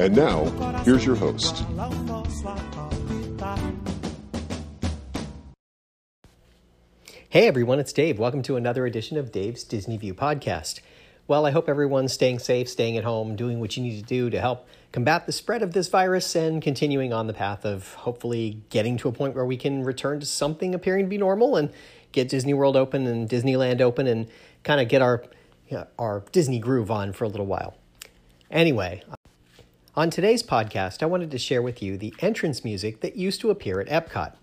And now, here's your host. Hey everyone, it's Dave. Welcome to another edition of Dave's Disney View podcast. Well, I hope everyone's staying safe, staying at home, doing what you need to do to help combat the spread of this virus and continuing on the path of hopefully getting to a point where we can return to something appearing to be normal and get Disney World open and Disneyland open and kind of get our you know, our Disney groove on for a little while. Anyway, on today's podcast, I wanted to share with you the entrance music that used to appear at Epcot.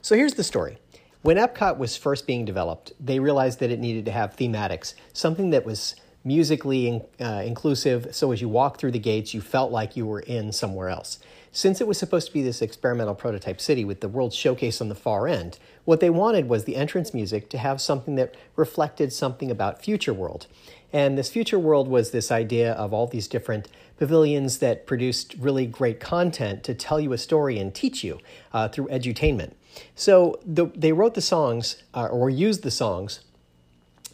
So here's the story. When Epcot was first being developed, they realized that it needed to have thematics, something that was musically in, uh, inclusive, so as you walk through the gates, you felt like you were in somewhere else. Since it was supposed to be this experimental prototype city with the World Showcase on the far end, what they wanted was the entrance music to have something that reflected something about Future World. And this Future World was this idea of all these different pavilions that produced really great content to tell you a story and teach you uh, through edutainment. So the, they wrote the songs uh, or used the songs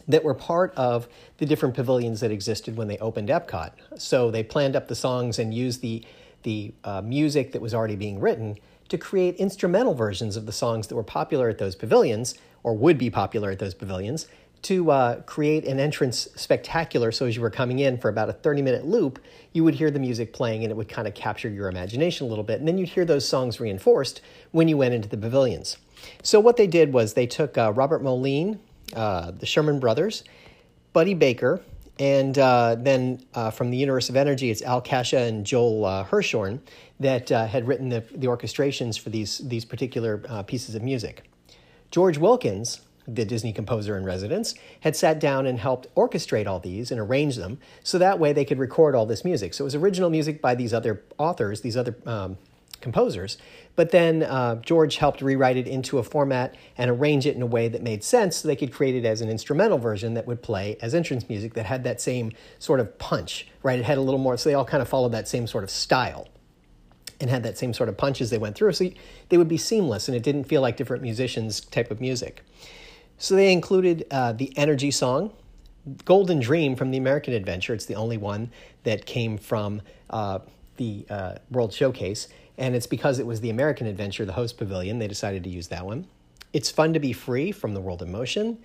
that were part of the different pavilions that existed when they opened Epcot. So they planned up the songs and used the the uh, music that was already being written to create instrumental versions of the songs that were popular at those pavilions or would be popular at those pavilions to uh, create an entrance spectacular. So as you were coming in for about a 30 minute loop, you would hear the music playing and it would kind of capture your imagination a little bit. And then you'd hear those songs reinforced when you went into the pavilions. So what they did was they took uh, Robert Moline, uh, the Sherman Brothers, Buddy Baker, and uh, then uh, from the Universe of Energy, it's Al Kasha and Joel uh, Hirschhorn that had written the, the orchestrations for these, these particular pieces of music. George Wilkins, the Disney composer in residence, had sat down and helped orchestrate all these and arrange them so that way they could record all this music. So it was original music by these other authors, these other um, composers. But then uh, George helped rewrite it into a format and arrange it in a way that made sense so they could create it as an instrumental version that would play as entrance music that had that same sort of punch, right? It had a little more, so they all kind of followed that same sort of style and had that same sort of punch as they went through. So they would be seamless and it didn't feel like different musicians' type of music. So they included uh, the Energy song, Golden Dream from the American Adventure. It's the only one that came from uh, the uh, World Showcase and it's because it was the American Adventure, the host pavilion, they decided to use that one. It's Fun to Be Free from The World in Motion.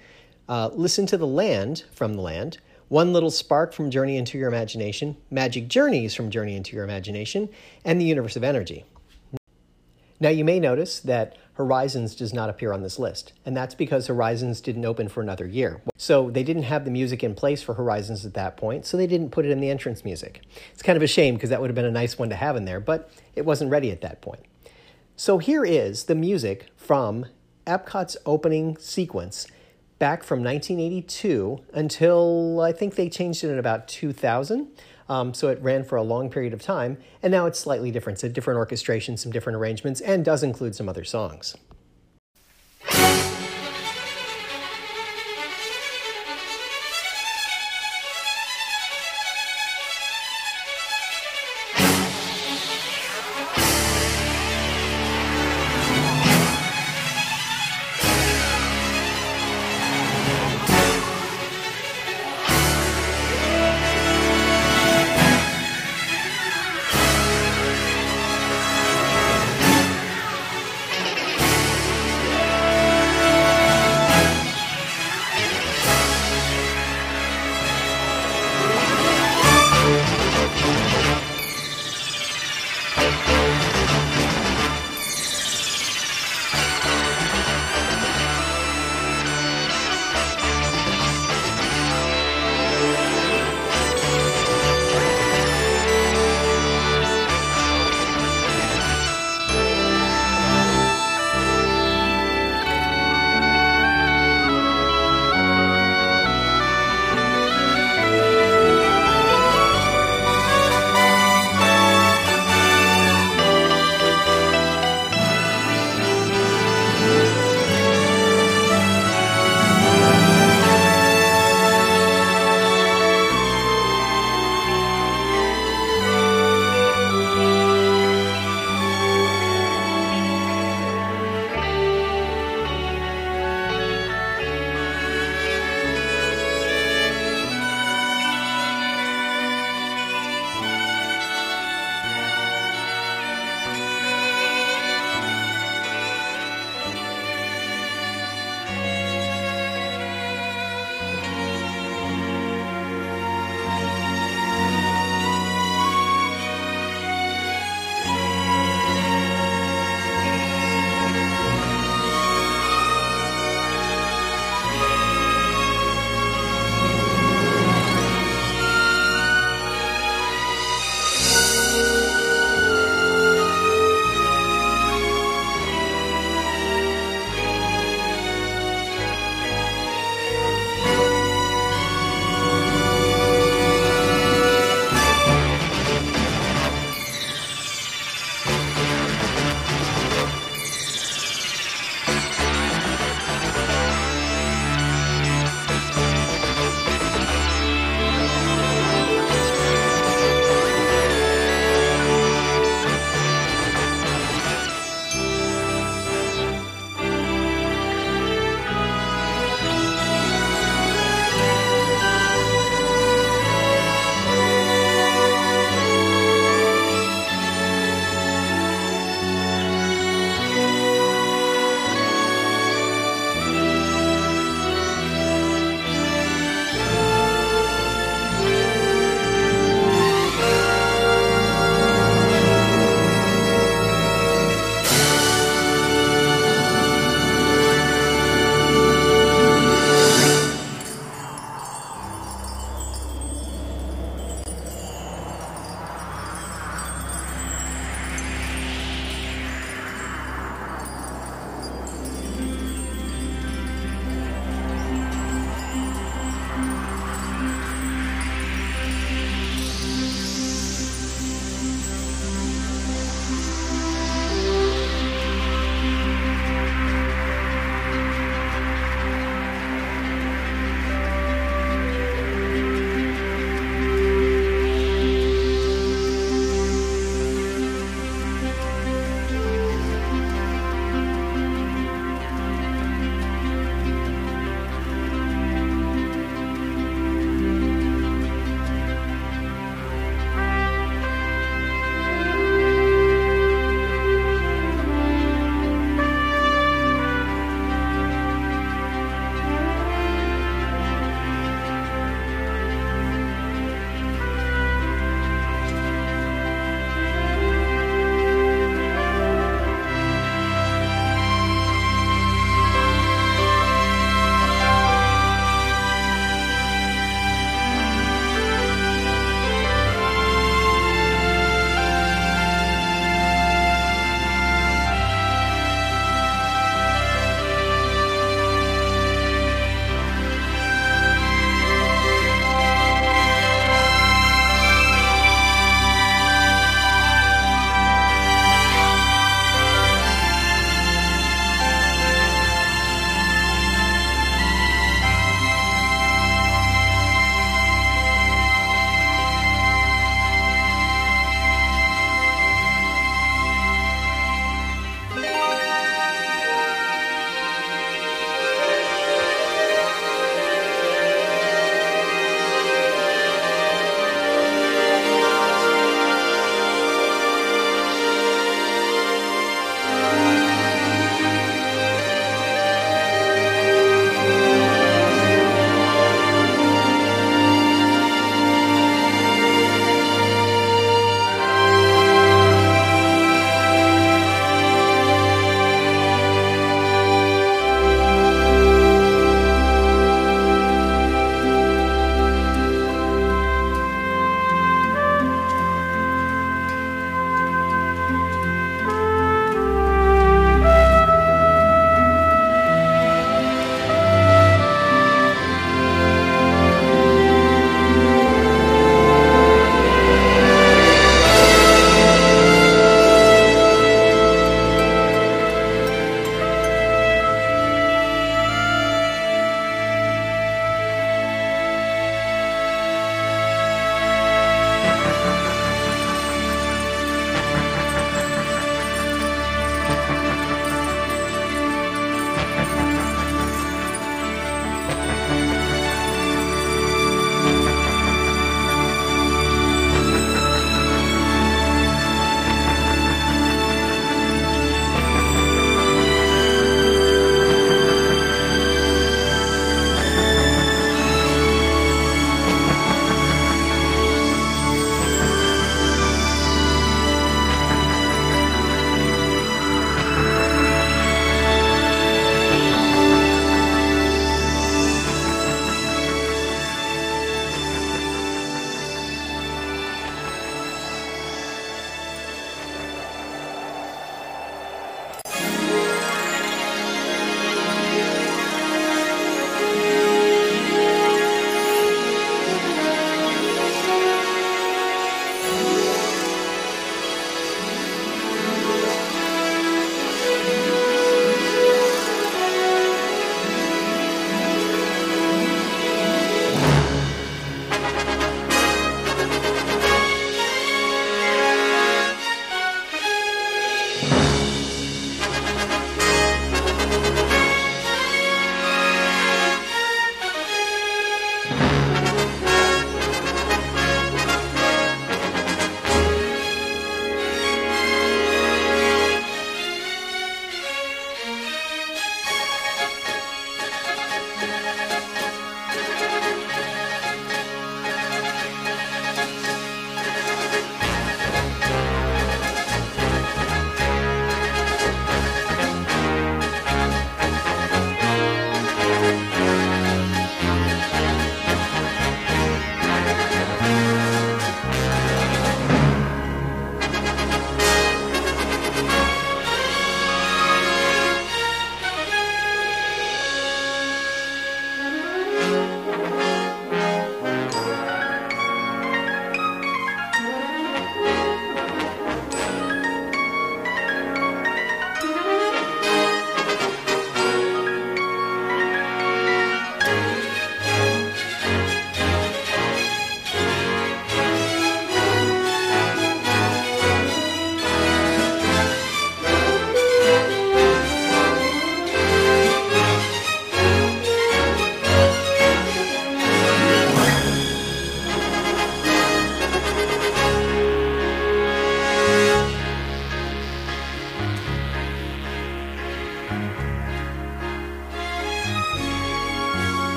Uh, Listen to the Land from The Land. One Little Spark from Journey into Your Imagination. Magic Journeys from Journey into Your Imagination. And The Universe of Energy. Now, you may notice that Horizons does not appear on this list, and that's because Horizons didn't open for another year. So they didn't have the music in place for Horizons at that point, so they didn't put it in the entrance music. It's kind of a shame because that would have been a nice one to have in there, but it wasn't ready at that point. So here is the music from Epcot's opening sequence back from 1982 until I think they changed it in about 2000. Um, so it ran for a long period of time, and now it's slightly different. It's a different orchestration, some different arrangements, and does include some other songs.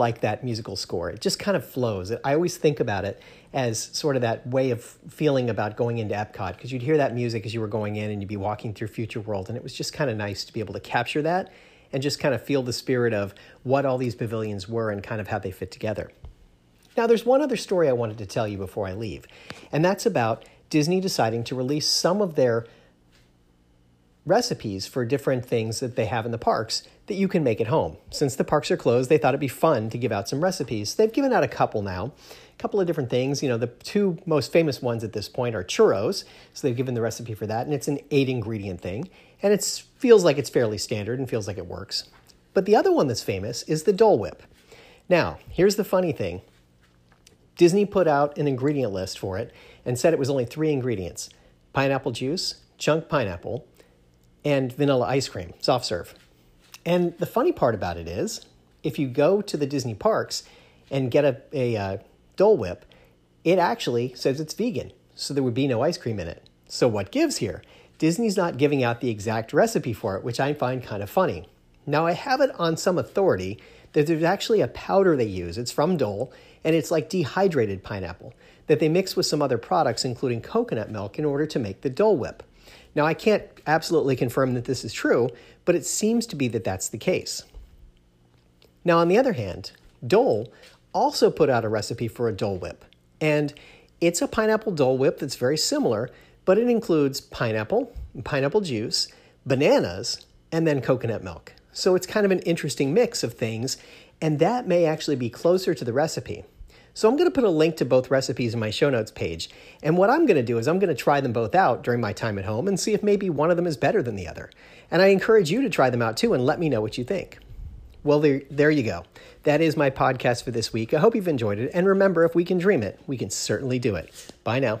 Like that musical score. It just kind of flows. I always think about it as sort of that way of feeling about going into Epcot because you'd hear that music as you were going in and you'd be walking through Future World. And it was just kind of nice to be able to capture that and just kind of feel the spirit of what all these pavilions were and kind of how they fit together. Now, there's one other story I wanted to tell you before I leave, and that's about Disney deciding to release some of their recipes for different things that they have in the parks that you can make at home. Since the parks are closed, they thought it'd be fun to give out some recipes. They've given out a couple now, a couple of different things. You know, the two most famous ones at this point are churros, so they've given the recipe for that, and it's an eight ingredient thing, and it feels like it's fairly standard and feels like it works. But the other one that's famous is the Dole Whip. Now, here's the funny thing Disney put out an ingredient list for it and said it was only three ingredients pineapple juice, chunk pineapple, and vanilla ice cream, soft serve. And the funny part about it is, if you go to the Disney parks and get a, a uh, Dole Whip, it actually says it's vegan, so there would be no ice cream in it. So what gives here? Disney's not giving out the exact recipe for it, which I find kind of funny. Now, I have it on some authority that there's actually a powder they use. It's from Dole, and it's like dehydrated pineapple that they mix with some other products, including coconut milk, in order to make the Dole Whip. Now, I can't absolutely confirm that this is true, but it seems to be that that's the case. Now, on the other hand, Dole also put out a recipe for a Dole Whip, and it's a pineapple Dole Whip that's very similar, but it includes pineapple, pineapple juice, bananas, and then coconut milk. So it's kind of an interesting mix of things, and that may actually be closer to the recipe. So I'm going to put a link to both recipes in my show notes page. And what I'm going to do is I'm going to try them both out during my time at home and see if maybe one of them is better than the other. And I encourage you to try them out too and let me know what you think. Well, there, there you go. That is my podcast for this week. I hope you've enjoyed it. And remember, if we can dream it, we can certainly do it. Bye now.